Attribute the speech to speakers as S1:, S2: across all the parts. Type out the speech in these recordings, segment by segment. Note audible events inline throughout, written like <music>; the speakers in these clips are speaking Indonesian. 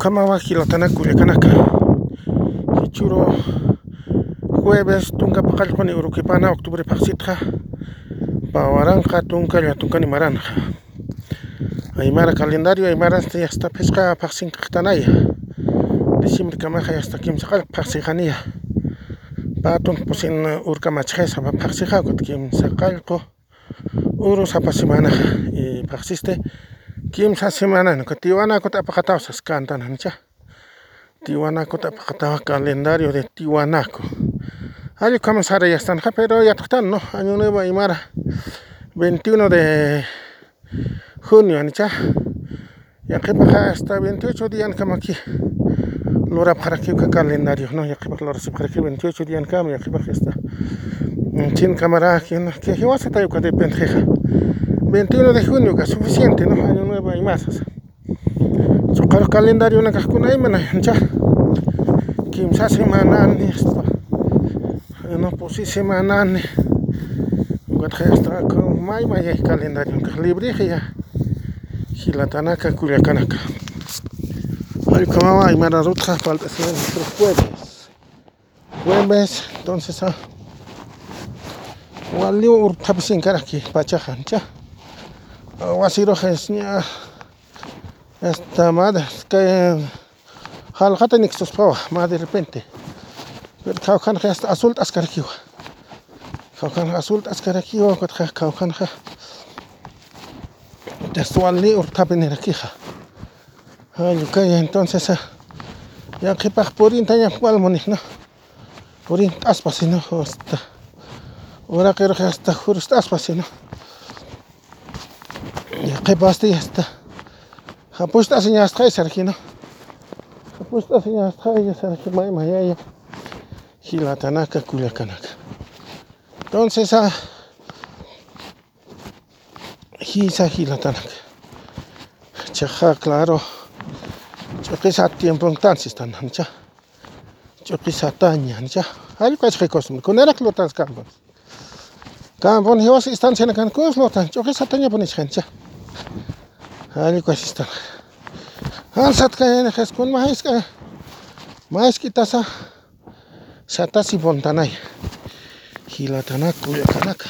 S1: Kamawa Gilatana, Culiacanaca. Hichuro, jueves, Tunga Pacalcon, Uruquipana, octubre Paxitja, Pawaranja, Tunca, Yatunkani Maranja. Aymara calendario, Aymara hasta este pesca Paxin Cactanaya. Diciembre Camaja hasta Kimsakal, Paxijania. Patun Pusin eh, Urcamachesa, Kim Sakalko Urus Sapasimana y Paxiste. Quimsa semana, Tiwanakuta pakatawsas calendario de Tiwanaku. Ayo comenzar ya están, pero ya están, ¿no? Año nuevo Aymara. 21 de junio, Ya que hasta 28 días, como aquí. para que calendario, ¿no? Ya que baja que 28 días, como ya que baja Chin camara que ¿Qué vas a 21 de junio, que es suficiente, ¿no? Año nuevo y más. calendario una cascuna y ya. semana, No semana, Cuatro extra con mai el calendario, libre ya. Hay como y mera ruta, falta ser jueves. Jueves, entonces, ah. Waliu وعسيرو خيسنيا esta madre que ni que pawa madre de repente pero kaukan que azul askarkiwa kaukan azul askarkiwa kot kha kaukan kha textualni urtapenera ay entonces eh, ya que pa por intaña cual monik no inta aspa sino hasta ahora que hasta juro aspa sino qipasta yasta hapushta asiñasqay sarqina hapushta mae, sarqima imayaya tanaka, culiakanaka. entonces ah, Gisa, hilatanaka chaja claro a tiempo en tan ancha a taña ancha hay que es el costumbre con era que lo tan campos campos y vos están siendo cancos lo tan a taña ponis, pues, ancha Han sat kaya kas kun mahis ka mahis kita sa sata si bontanay tanak kuya kanak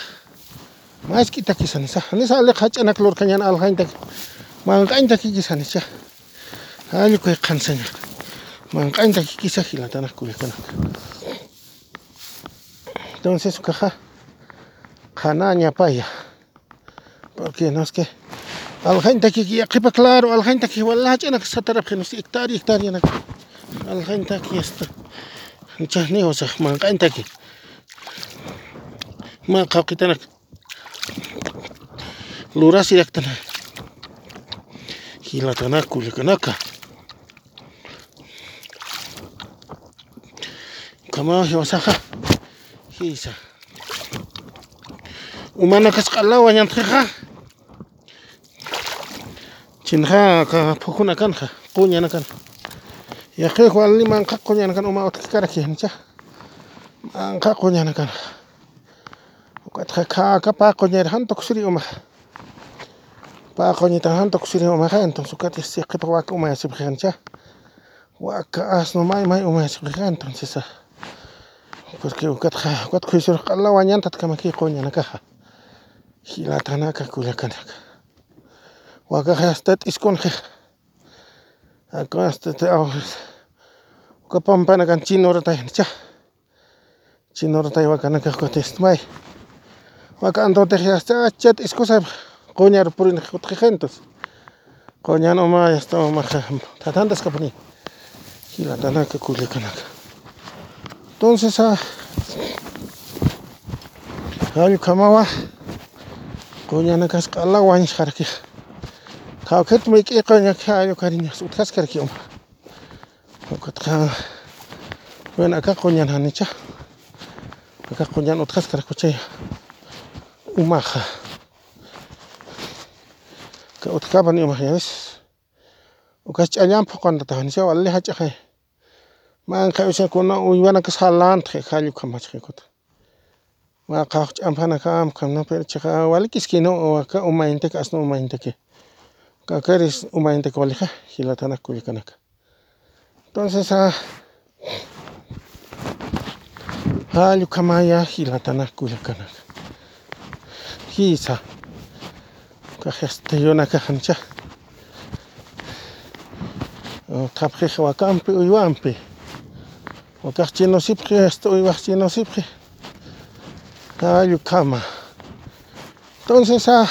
S1: mahis kita kisan sa Ani sa alek hach anak lor kanyan al hain tak mal kain tak kisan siya ali kuya kansan man kain tak kisa tanak kuya kanak entonces kaja kana ñapaya porque no es que الخين تكي قبة كلار والخين تكي والله جنك سترب خمس إكتاري إكتاري أنا الخين تكي است جهني وسخ ما الخين تكي ما قاقتنا لوراسي لكتنا كيلا كل كناكا كما هي وسخة هيسا وما نكسق الله وين chinha ka phukuna kan ka kunya na kan ya khe khwal ni mang kha kunya na kan uma ot ka rakhi han cha kunya na kan ukat kha kha ka pa kunya han tok sri uma pa kunya ta han tok uma han ton sukat is si qit wa ka ya sib cha wa ka as no mai mai uma ya sib khan ton sisa porque ukat kha ukat khuisur qalla wanyan nyan tat kama ki kunya na hilatan ka kulakan kan wakaj astat iskunje akon astat okapan kan chinoro tayanicha chinoro taywakanaka kuatistmay waka antotej hasta achat iskusa qoñar purin jutjijentos qoñan oma hasta oma tatantas kapani gilatanaka kulikanaka entonces a ayu kamawa qoñanaka asqalawan xarqij Kau mai ƙeƙon ya kayo karinya su taskar ke ma. Hakat ka wani aka kunyan hanicha. Aka kunyan utaskar kuce umaha. Ka utkaban umaha yanis. Ukas canyam pokon tatahan siya wali hacha kai. Man kayo siya kuna uyuan aka salan tkai yu kamach kai kuta. Ma kaok champana ka am kamna per chaka wali kiskino aka ka umainte ka asno umainte ke. Cacaris humanamente coleja, gilatana culicanaca. Entonces, a ah, ah, Yucamaya, gilatana culicanaca. Giza, cajastellona cajancha. Oh, Tapjeja huacampi, uyuampi. O cachino sipje, esto uyuachino sipje. Ah, Yucama. Entonces, a ah,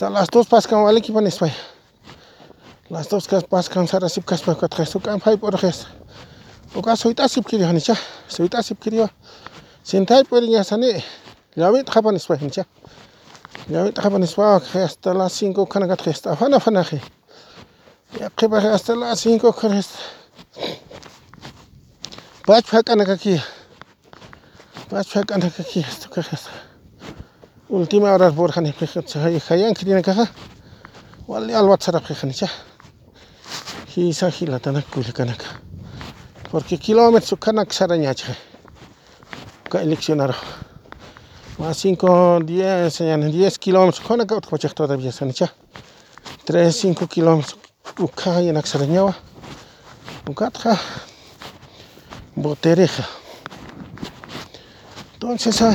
S1: las dos pascan wala kipan espay las dos kas pascan sara sip kas pa katras tu kan fai por ges o kas soita sip kirio hanicha soita sip kirio sintai por nya sane yawit khapan espay hanicha yawit khapan espay hasta las 5 kana kat ges afana fana khe ya khiba hasta las 5 kana ges पाँच फैक अनक की पाँच फैक अनक की तो क्या última hora por jani pekat sahay hayan kirina kaha. Wali al watsara pekani cha. Hisa hilatana kulikanaka. Porque kilómetros kanak saraña cha. Ka eleccionar. Más 5, 10, 10 kilómetros. Konaka utkocha todavía sanicha. 3, 5 kilómetros. Uka yanak sarañawa. Ukatja. Botereja. Entonces, ah.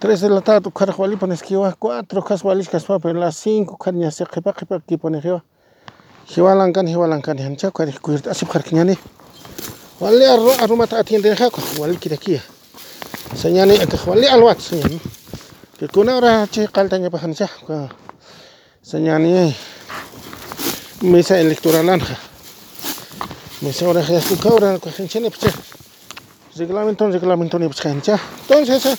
S1: Tres de la tarde tu cara juali pones que cuatro cas juali caspa pero las cinco cara ya se quepa quepa aquí pones que hiwalankan hiwalankan hancha cara cuirt así para que ñane wali arro aroma ta atiende wali kira Senyani señane que wali alwat señane que kuna hora che tanya pa hancha señane mesa electoral anja mesa hora ja tu cabra con gente ne pues reglamento reglamento ne pues hancha entonces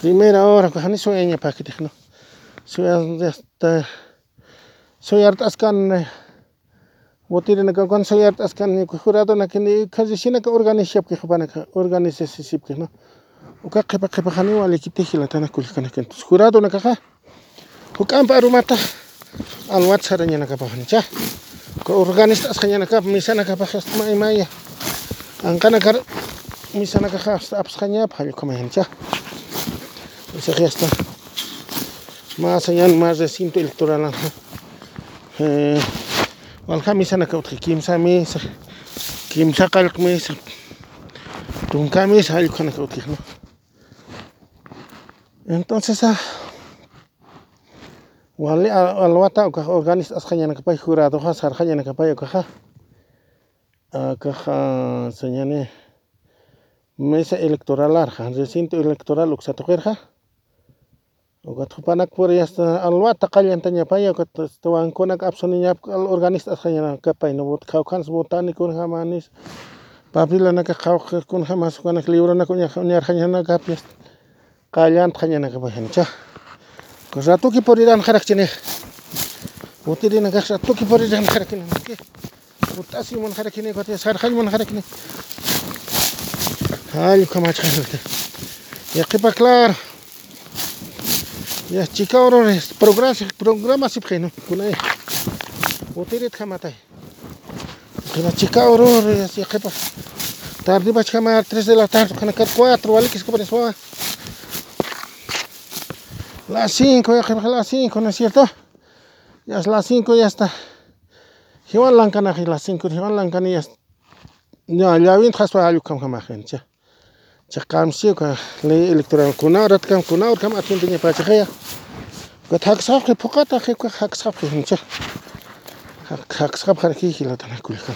S1: Primera hora, pues ni sueña para que no. Sueña hasta. Sueña hasta ascan. Eh, Botir en acá, cuando sueña hasta ascan, jurado en aquel día, casi sin acá organizar, que juegan acá, organizar ese sip que no. O que para que para ni vale que te gila tan aculcan acá. jurado en acá, juegan para rumata. Al WhatsApp en acá para ni cha. Que organizar hasta ya, en acá, misan acá para hasta mai ya. misa Angkan acá, misan acá hasta abscanya para ya. yo comer cha. pues allá está más allá más recinto electoral والخامي سنة كوتخي كيم سامي كيم شقل كميس تون hay que كنا كوتخي entonces ah, a wale al wata o caja organis as cañana capay jurado ja sar cañana capay o caja a caja señane mesa electoral arja recinto electoral uxatojerja Okat hupanak purias kat qallantana paya okat apsoni apsuniñapuk al organista asqañanaka payna qhawqanis botanikunha manis papilanaka tuki masukunaka librokunaka uñarqañanakapish qallanta karak chine pues ratuki puriran qarakchinej mon ratuki puriran qarakchinanki mon qarakini kutin sarqallman qarakini allqu Ya yaqipa claro Ya Я чекал роже, программа con кунай. Отерет хаматай. Я чекал роже, я хепа. Tarde va a llegar a 3 de la tarde, con acá 4, vale que es como eso. Las 5, ya que las 5, ¿no es cierto? Ya es las 5, ya está. Llevan la canaje, las 5, llevan la canaje, ya Ya, ya bien, has para algo, como gente. चक्काम से ले इलेक्ट्रॉन कोना रत कम कोना और कम अतिन दिन पाच गया को थक साफ के फुका तक के हक साफ के हिंच हक हक साफ खर की हिला तना कुल कर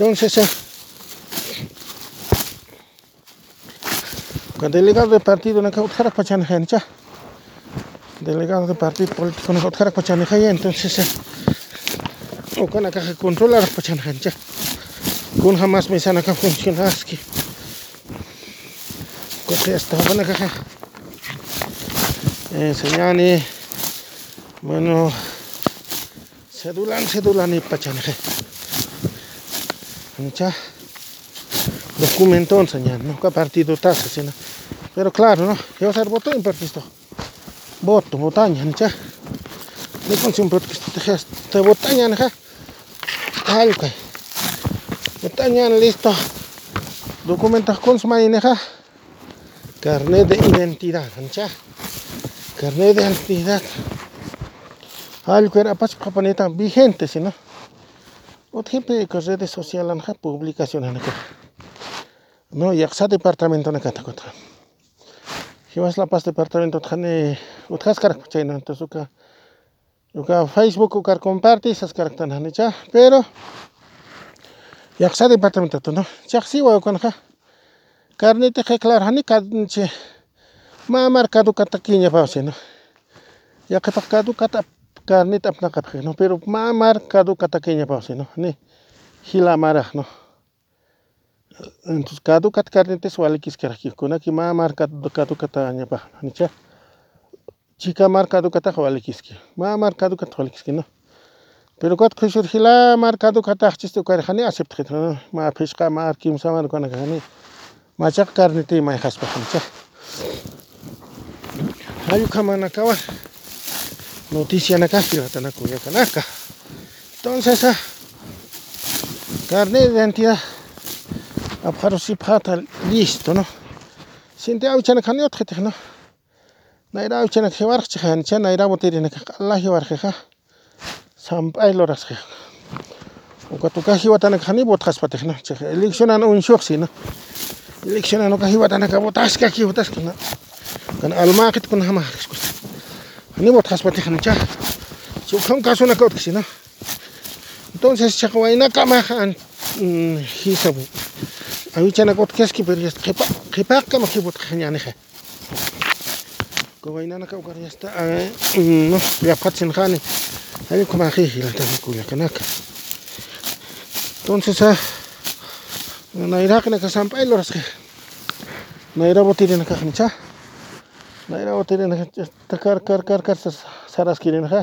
S1: तो उनसे से को डेलीगेट दे पार्टी ने का उठर पहचान है हिंच डेलीगेट दे पार्टी पॉलिटिक ने उठर पहचान है ये तो उनसे से ओ कना का कंट्रोलर पहचान है हिंच कौन हमास में सना का फंक्शन है इसकी contesta, eh, bueno caja. Eh, bueno, sedulan, sedulan y pachaneje Ancha, documento enseñan no ha partido tasa, sino. Pero claro, ¿no? Yo ser voto imperfisto. Voto, votaña, ancha. No consigo porque te te botaña ¿no? Tal, botaña listo. Documentos con su maneja. Carnet de identidad, ancha. Carnet de identidad. Algo era pacho vigente, si no. Otro de redes sociales, ancha publicación, anja. No, y acá departamento, anja, Si vas la paz departamento, anja, otras eh, características, pues, no, entonces, Yuka Facebook ukar comparte esas características, pero Y acá departamento, no. Ya sí, guay, con ja. Carnita qhiqlarani katinchik mamar caducata quiñapawsino yaqataq caducata carnita no pero marcado mamar caducata sino ni hila mara no entonces marcado jilamarajno entos caducata carnitas ualquisqarqikuna mamar caducata ñapajno nicha chicamar caducataq ualquisqui mamar caducata ualquisqino pero hila marcado cuatqoj xurjilamar caducataqchis uqarajani aceptqitno ma pishqamar kimsamar ruwanakajani Machak carnita imay haspa hamchak. Hayu kamanakawa. Noticia ya naka pirhatanakuya kanaka. Entonces, ah, carne de identidad. Apjaro si pata listo, ¿no? Sinti au chana kan yot ¿no? Naira au chana khevar khehan chan ya naira botiri naka Allah yevar kheha. Sampai loras kheha. Ukatukahi watanak hani botkas patech, ¿no? Eleccionan un shoxi, ¿no? Leksyon ano ka hiwa tanaka bo tas ka hiwa tas kana kana alma kit kana hama kis kus ani bo tas pati kana cha so kam kaso na kaut kisina entonces cha kawai na kama han hisa bo ami cha na kaut kis ki per yas kama hiwa tas kanya ane ka kawai na na kau kar yas ta ane eh, mm, no ya sin kani ani kuma hi hilata ni kuya kana entonces ah Nairaq naka sampailorasqa nairabutirini kaqnicha nairabutirini ch'ista kar kar kar kar saraskirinqa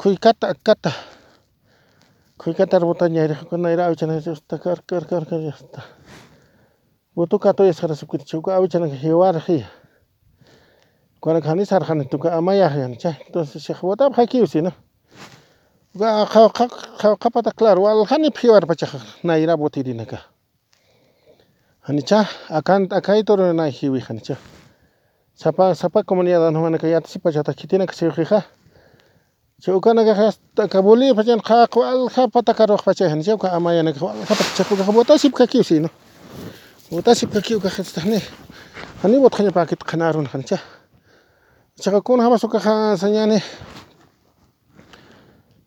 S1: qullqata akkata qullqata rbotañayrejukuna nayra awichanaqa hasta kar kar kar kar hasta Utuqa atuyasqarasipitichu uka awichanaqa jewarjiya kunan hanisarjani tuka amayajani chay entonces xaq watapi hakiusina Qhawqapata claro walhanip jiwarpachaj nayrap witirinaka janinchaj akan na hiwi hani cha sapa sapa comunidad anhumanaka yatisipachataj kitinaka siwqiqa chawkanaka hasta kabuli pachan qaq walhapata karwaqpacha janinchawka amayanaka walhapata chaqwqa watasip kakiw sino watasip kakiw hani jani watqaña pakit qanarun janinchaj chaqakuna hamasukaqa sañani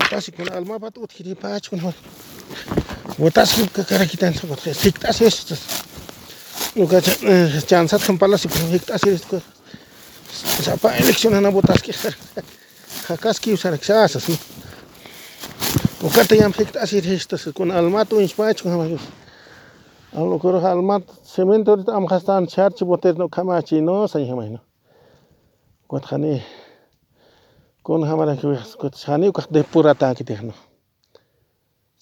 S1: votasin kun almapatut kiripachkun votasin kakarakitan siktas estas nuka chansat kampalas siktas estas sapa elección ana votas que jakas ki usar xasas no ukata yam siktas estas kun almatu inspachkun hablo kor almat cemento ahorita am hastan charchi botes no kamachi no sanjamaino Cuatro كون همرا كي ويحسكوت شاني وكحدي بورا تاكي تيهنو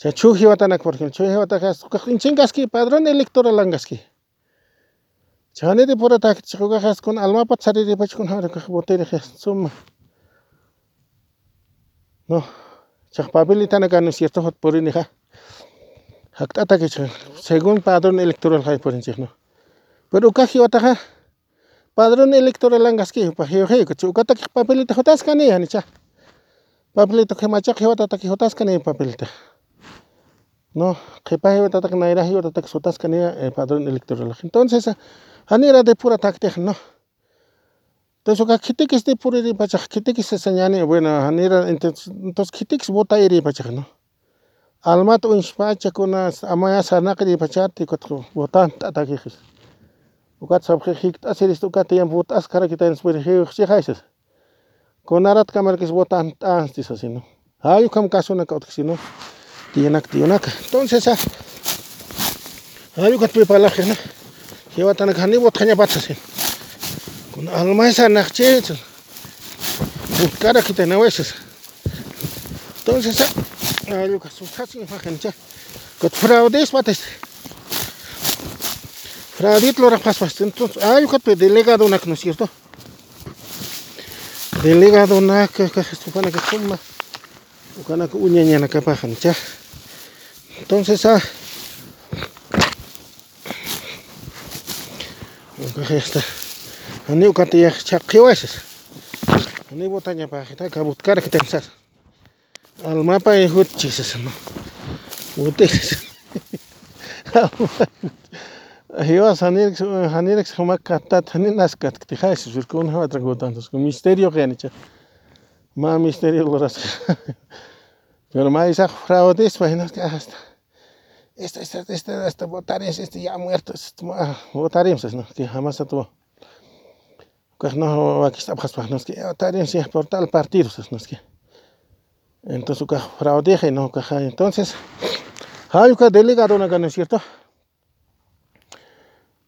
S1: Cha chu jiwatanak, por ejemplo, chu jiwatakas, inchingaski, padrón electoral angaski. Chane de pura tak chugajas con alma patsari de pach con hara kabotere suma. No, chapabilitana gano cierto hot por inija. Haktata que según padrón electoral hay por inchino. Pero kajiwataja. padrón electoral que que jejeku chukataki papelita jotaskaniya nicha papelita qhimachaq iwatata jotaskaniya papelita no qhipa iwatataq nayraj iwatataq jotaskaniya padrón electoral entonces anira de pura taqtej no entonces oka khitikis de pura que khitikis sasañani bueno anira entonces khitikis vota iripachaj no almat unxpacha kuna amaya sanaq iripachati kutqa votan t'atakijis უკაც სამხე ხიქტა წერის უკატიან ბუტას კარაკიტან სპირი ხიხი ხაისეს კონარად კამარკის ბუტან ტანსტის ასინო აიო კამ კასონა კოთქსინო დიანაკ დიანაკ ტონცეს აიო კატ პეპალა ხენ ხევატან განი ბუტხენა ბაცასინ კონ ალმაისა ნახჩეც კარაკიტან ავესეს ტონცეს აიო კასუ ხაცი ფახენჭა კოთფრაუდეს ბატეს Radit lo pas entonces, ay, yo que delegado una, ¿no es cierto? Delegado una que esto, para que suma, ukana que uñaña na capajan, ya. Entonces, ah, ya está. Ani ukati ya chakiwes. Ani botanya pa kita kabutkar kita sar. Al mapa hot hutchis, ¿no? Hutchis. <laughs> Jehová Janirx Jumakatat Janinaskat Tijaxis, Virkun Javatragotantos, con misterio que hecho, más misterio loras. <laughs> Pero más ma ah, isa fraudes, pues, imaginas que hasta. Ah, esta, esta, esta, votar votaremos, este ya muerto, votaremos, este, ah, pues, ¿no? Que jamás atuvo. Que pues, no, aquí está, pues, no es que votaremos ya por tal partido, ¿no? Es que. Entonces, que ¿no? Entonces, hay un delegado, ¿no? ¿No es cierto?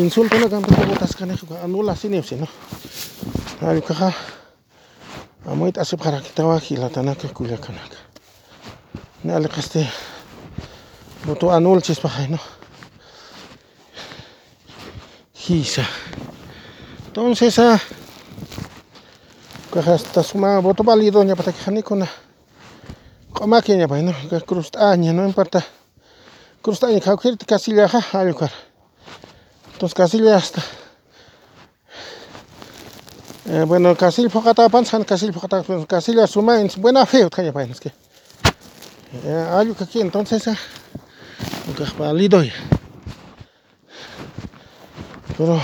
S1: insulto no tampoco botas cana juga anula sini sino ayu kaha amoy tasip para kitawa hila tanaka kuya kanaka ne ale kaste boto botó chis pa no hisa entonces ah, a kaha sta suma boto válido ña para kani kuna koma kenya pa no cruz aña no importa cruz aña kaukirti kasilla ja ayu entonces casillas hasta. Eh, bueno, fokata pansan, casilla fokata pues, Casilla suma en buena fe, pa que. Eh, que aquí entonces, eh, Pero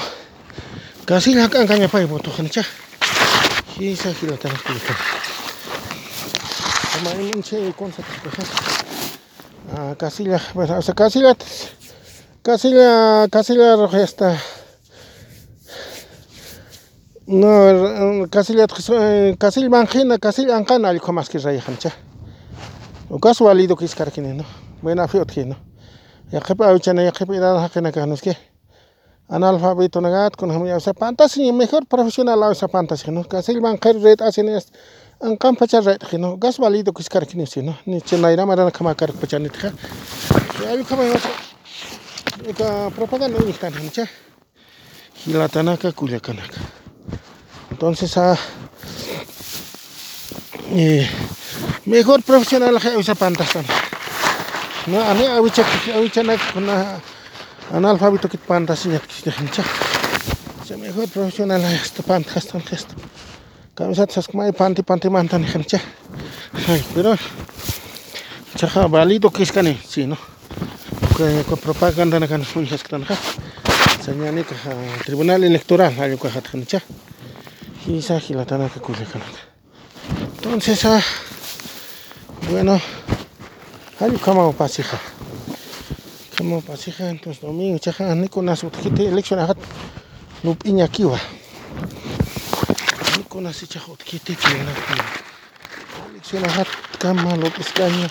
S1: casilla acá pa gente Y tan Como un Casi la, casi la No, er, er, casi la eh, casi casilla manjena, casi la ancana, algo más que raya hancha. O caso válido que es carquine, ¿no? Buena fiot ¿Y no. Ya que pa uchana, ya que pa ¿Qué que no es que. Analfabeto nagat con hamia esa fantasía, mejor profesional esa fantasía, ¿no? Casi el banquero red hacen es este, ankan pacha red que no. Gas válido que es carquine, ¿no? Ni chenaira marana kama kar pacha nitja. Ya algo más. Eka propaganda mexicana, kan, hilatana Gilatanaca, kanaka Entonces, ah, eh, mejor profesional hay usa pantasan. Nah, cek ani awicha awicha nak kuna itu kit pantasan ya kisnya. Saya mejor profesional hay esta pantasan saat sesak mai panti panti mantan kan, Hai, Pero tu valido ni, sih, ¿no? kwa propaganda Saya seña nika tribunal elektoral electoral allukajatkanicha hisa hilatanaka kullakanaka entonces ah, bueno allukaman upasija kaman upasija entonces domingo chaja nikunas utkiti elección ajat lupinya kiwa nikunas ichaj kita kiwanapi elección ajat kama lup'iscaña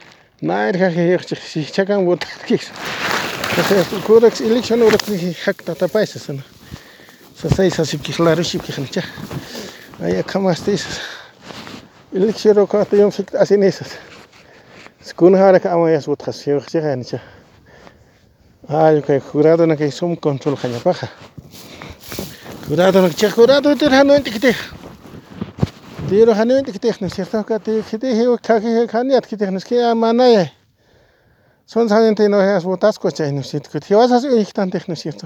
S1: Nair jajayachi chakan botarkis. Kurax election urax jakta tapaisa sana. Sasai sasipkis larushipkis. Aya kamastis. Election rokata yom sikta asinesas. Skun haraka amayas botkas yoxchanicha. Ay, que jurado na que son control jañapaja. Jurado na que jurado te hanointe que te. Тэрэ хани үнэ хэтэх нэ сэртэх ка тэ хэтэ хэ ка хэ хэ хани ат хэтэх нэ ски а манай сон цагийн тэ нөх яс бутас ко чай нэ сэт кэт хэвас хас их тан тэх нэ сэт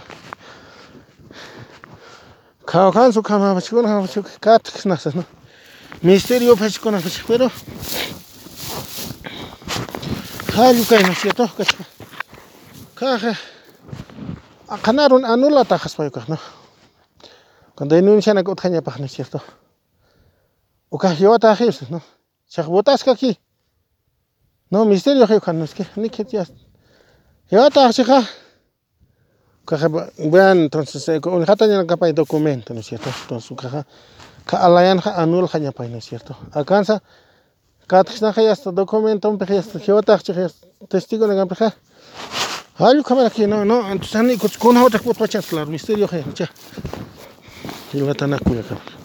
S1: ка хан су ка ма ба чгун ха чг ка тэх нэ сэн мистер ю фэч ко нэ фэч пэро ха ю ка нэ сэт Okahyotajil, no, xajbotaskaki, no misterio je cuando es que ni que ya. Yotajija. Vean, entonces, con el jata ya capa documento, ¿no es cierto? Entonces, su caja, kaalayan ja anul ja ñapay, ¿no es cierto? Alcanza, katajna ja hasta documento, un peje, yotajija, testigo de gampeja. Ay, cámara aquí, no, no, entonces, ni con otra cuota, claro, misterio, ja, ya. Y lo tan acuya, cámara.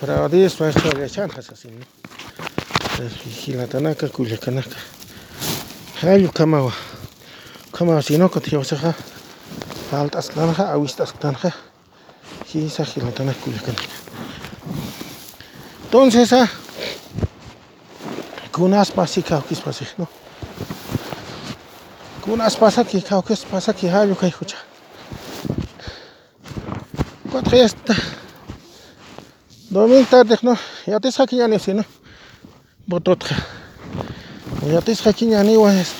S1: para Paradis, maestro de chanjas, así, ¿no? Gilatanaca, Culiacanaca. Ay, Ucamawa. Ucamawa, si no, Cotiosaja. Altas Tanja, Avistas Tanja. Gisa, Gilatanaca, Culiacanaca. Entonces, ah. Kunas pasi kaukis pasi, ¿no? Kunas pasa que kaukis pasa que hayo que escucha. Cuatro ya está. Domin tardych, no, yatis hakiñani si, no, bototja. Yatis hakiñani wa es,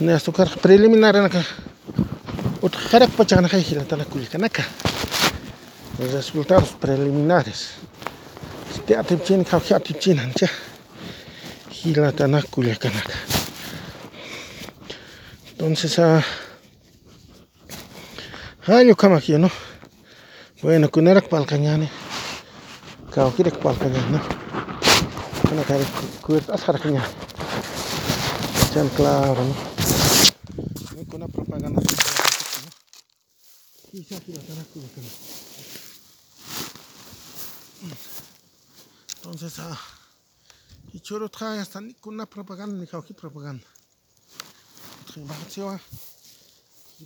S1: ne azúcar preliminar naka, utjarak pachana jayjila tanakulikanaka. Los resultados preliminares. Este atipchin, kauki atipchin, ancha, jila tanakulikanaka. Entonces, ah, año kama aquí, ¿no? Bueno, kunerak palkañani kau kira kepala kena na. kena kari kuwet asar kena Chan kelar no. Ni kuna propaganda. kisah kira kana kuwet kana. Entonces ah choro trae hasta ni una propaganda ni kawaki propaganda. Trimbahat siwa.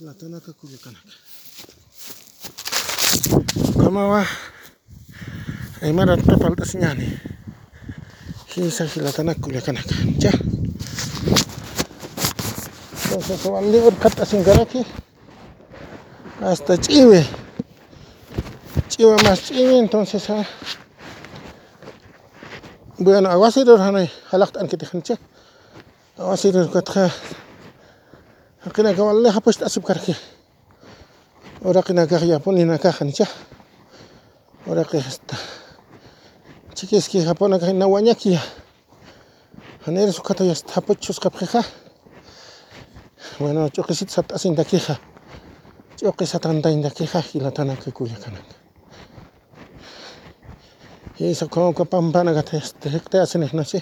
S1: Latana ka canaca kana. va Aymara so so so ang ya entonces asing garaki hasta chive chive mas chive entonces ha bueno awasirir hanay halaqta ankitijancha awasirir katja ya wali hapashta asipkarki uraqinakaj ora uraqi hasta chikiski japonaka hina ya janera sukata yastapuchusqapqiqa pues, bueno Y ch'uqisita sat'asintakiqa ch'uqi sat'antayntakiqa hilatanaka kuyakanaka Isa kawka que este hiqtiasiniqnashi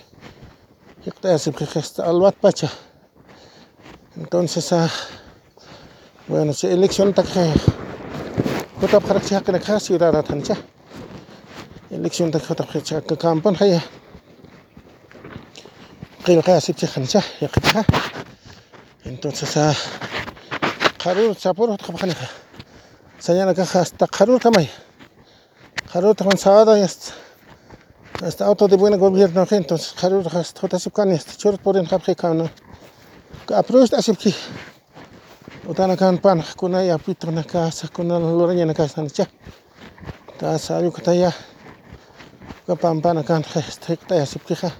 S1: hiqtiasipqiqa hasta al pacha entonces ah, bueno si elección taqa kutapqaraqchi haqinaqa ciudad atancha election tak khatap khat cha ka kam pan khaya qil khaya sip cha khan cha ya khat cha entonces a kharur cha por khat khan kha sanya la kha hasta kharur tamai kharur tamai sada yas hasta auto de buena gobierno khin kharur khas khata sip kan yas chur por en khap khay kan ka aprosh ta ki Utana kan pan ya kuna ya pitona kasa kuna lorenya na kasa cha. Tasa yukata ya. Kapampanakan estricta ya septija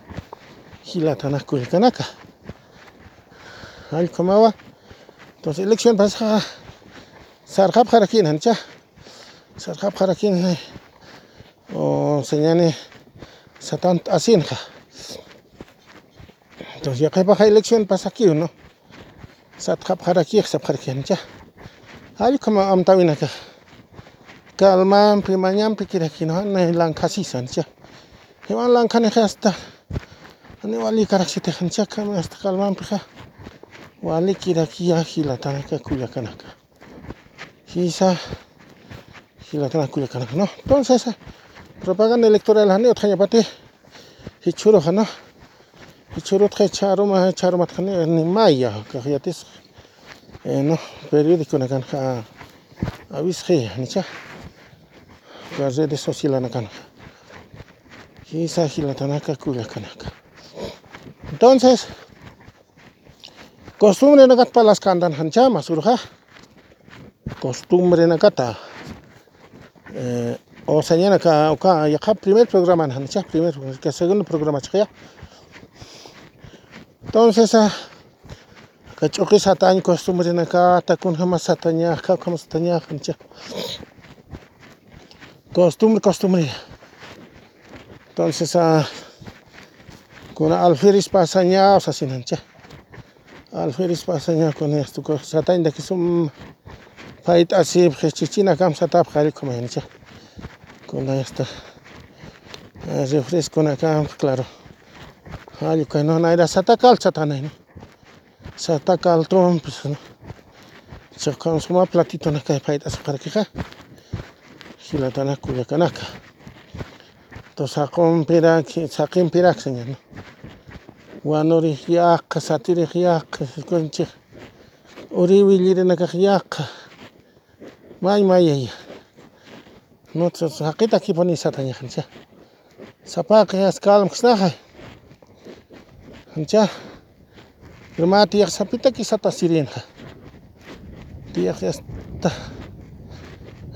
S1: gilatana kurikanaka. Al comawa. Entonces elección pasa sarjap jarakin hancha. Sarjap jarakin o señane satant asinja. Entonces ya que baja elección pasa aquí uno. Sarjap jarakir sap jarakin hancha. Al como amtawinaka. que alman primañampi kirajinuhana lankasisancha iwan lankanika hasta ni wali karaksitejanichakami hasta ya, kalmanpi ja wali kirakiya jilatanaka kuyakanaka jisa jilatanaka eh, kuyakanaka no entonces propaganda electoral hani otjayapati ni jano ya? tjecharuma charumatkani nimaya tis. no periódico nakan ja nih nicha las redes sociales na Kanaka. Tanaka Kanaka. Entonces, costumbre nakat palas kandan hanchama surja. Costumbre nakata. Eh, o señana ya ka oka ya primer programa hancha primer que segundo programa chaya. Entonces, ah, ka choki satan costumbre nakata kun hama satanya ka kom satanya hancha costumbre, costumbre. Entonces, a ah, con alfiris pasanya o sea, sin ancha. Alfiris pasaña con esto, satan de que son pait así, chichina cam satap jarico mancha. Con esta eh, refresco acá, claro. Ay, que no naira satacal satanaino. Satacal tron, pues no. Se consuma platito en acá de paitas para quejar sillä tanakku ja kanaka. To sakon perak, sakin perak señal. Wanori yak, satiri yak, conchi. Ori wilire naka yak. Mai mai ya. ya no to sakita ki poni satanya kancha. Sapak ya skalm kstaha. Kancha. Rumati yak sapita ki sata Tiak Tiyak ya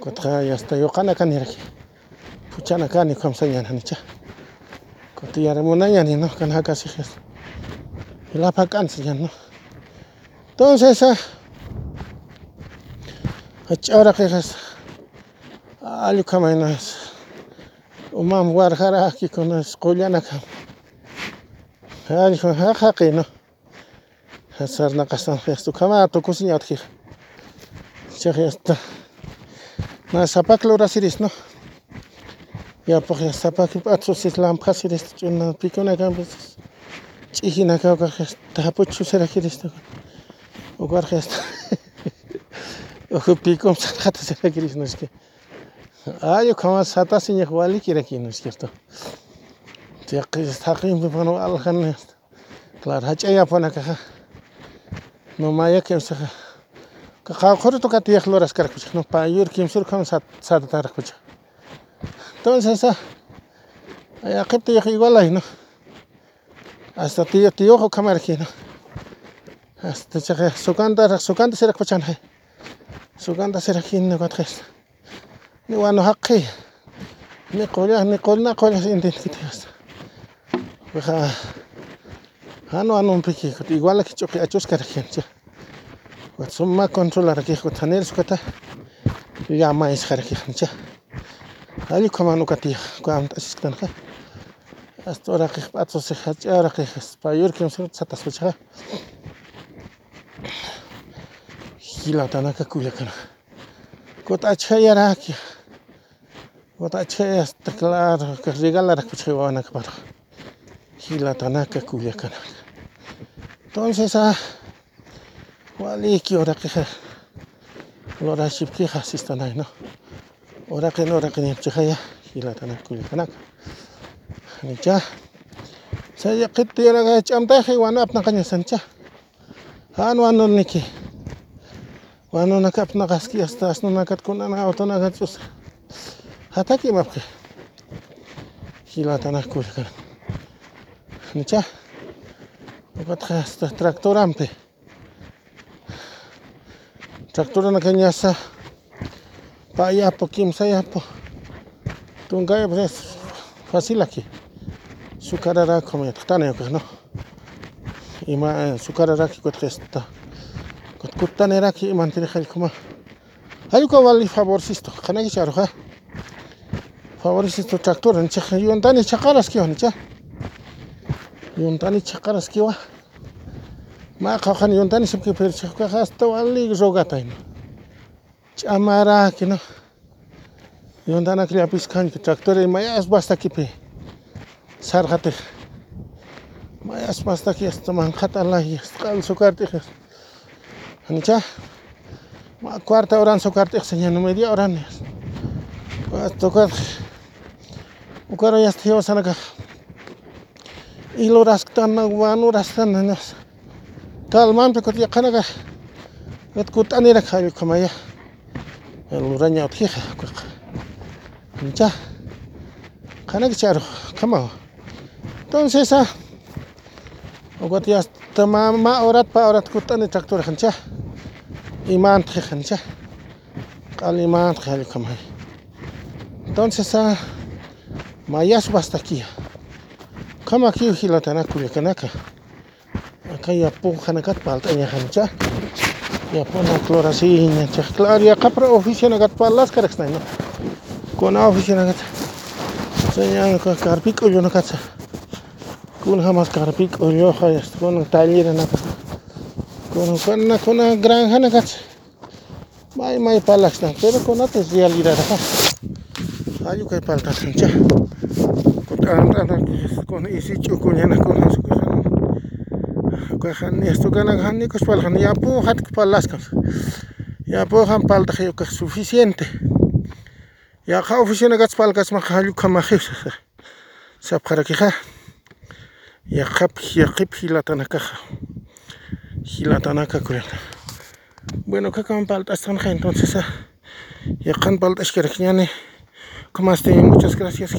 S1: Kotxa yastayoqana kaniraki puchana kani kamsañananicha kutiyarimunañani ah, ah, ah, no kan hakasij ilapan k'ansaña no tonces ach'ora qijas allu kamaynas uman warjarajkikunas qullanakam allqu jaqi no sarnaqastan qijas tukamanta tukusiñatqij chaqyasta Nasapakl ora siris, no? Ya por sapakl atzus islam siris chuna pikuna campus. Chihina ka ka tapuchu sera kiris to. O kar gest. O pikum sata sera kiris no ske. Ayo kama sata sin yahwali kira kino skirto. Tiaqis taqim bipano alhan. Clar hachaya pana kaha. No maya kemsaha. Joro toca tiaj loras que no para Entonces, ah, eh, te igual ahí, ¿no? Hasta tío, tío, ojo cámara aquí, ¿no? Hasta que su canta, su canta será su será aquí, no Ni aquí, ni ni ah, no, ah, no, un igual aquí choque, a сумма контроллары кихкутханерискута ямаискара кихнича али команука тих куамтасисканха астора ких пацосих хачара ких спаюрким сатасвичха хилатанака кулякана кот ачхаяраки вот ачхая стаклар регаларак пичхиванак пара хилатанака кулякана Entonces, ah, ولی ora ورقی ora لورا شیب کی no. نه ورقی ورقی نیم چه خیر hilatanak ya? kulitanak nicha saya ketira chamta he wana apna kanya sancha han wano niki wano nakap nakaski asta asno nakat na auto nakat sus hataki mapke kuli hilatanak kulitanak nicha asta traktor ampe. Traktora na kanya sa paya po kim saya po. Tungaya pues fácil aquí. Su carara como tane pues no. Y ra eh, su carara que cuesta. Cutanera que mantiene el como. Hay que wali favor sisto. Kana que charja. Favor sisto traktora ni chaja. Yo antani chacaras que cha. va. Maqawan yuntani sipqipirchaqqa hasta alli rogatayna ch'amaraqkina yuntana kriapis kanki tractor imayas e, bastakipi sarqatij mayas bastaki hasta manqata alay sukar sukartij anicha ma orang sukar sukartij señano media horan tokar ukara yastiyawsanaka iluras tanna wanuras tanna Täällä kun ja kanaga jotkut anira kayu kamaya. Luranya otki kuka. Nja. Kanaga charo kamao. Entonces ah ogot ya tamama orat pa orat kutani traktor khancha. Iman tkhi khancha. Qal iman tkhi kamaya. Entonces ah mayas basta kia. Kama kiu hilatana kuyakanaka. kayapung kanagat palta nya hancha ya pona clorasina chaklar ya kapra oficina gat palas karaxna no kona oficina gat señan ka karpik o yona katsa kun hamas karpik o yo hayas kun talir na kun kana kuna granja na katsa may may palas palaxna pero konates realidad ha ayukay palta hancha kutan ana kun isichu kunyana kun esto estucana kajani ya po hat Ya ya han palta suficiente ya ka oficina gatspalkas <laughs> ya kamajis sapkarakija yaqap ya hilatanakaja hilatanaka kuriana bueno kakan estanja entonces yaqan palta ashkarakñani como este muchas gracias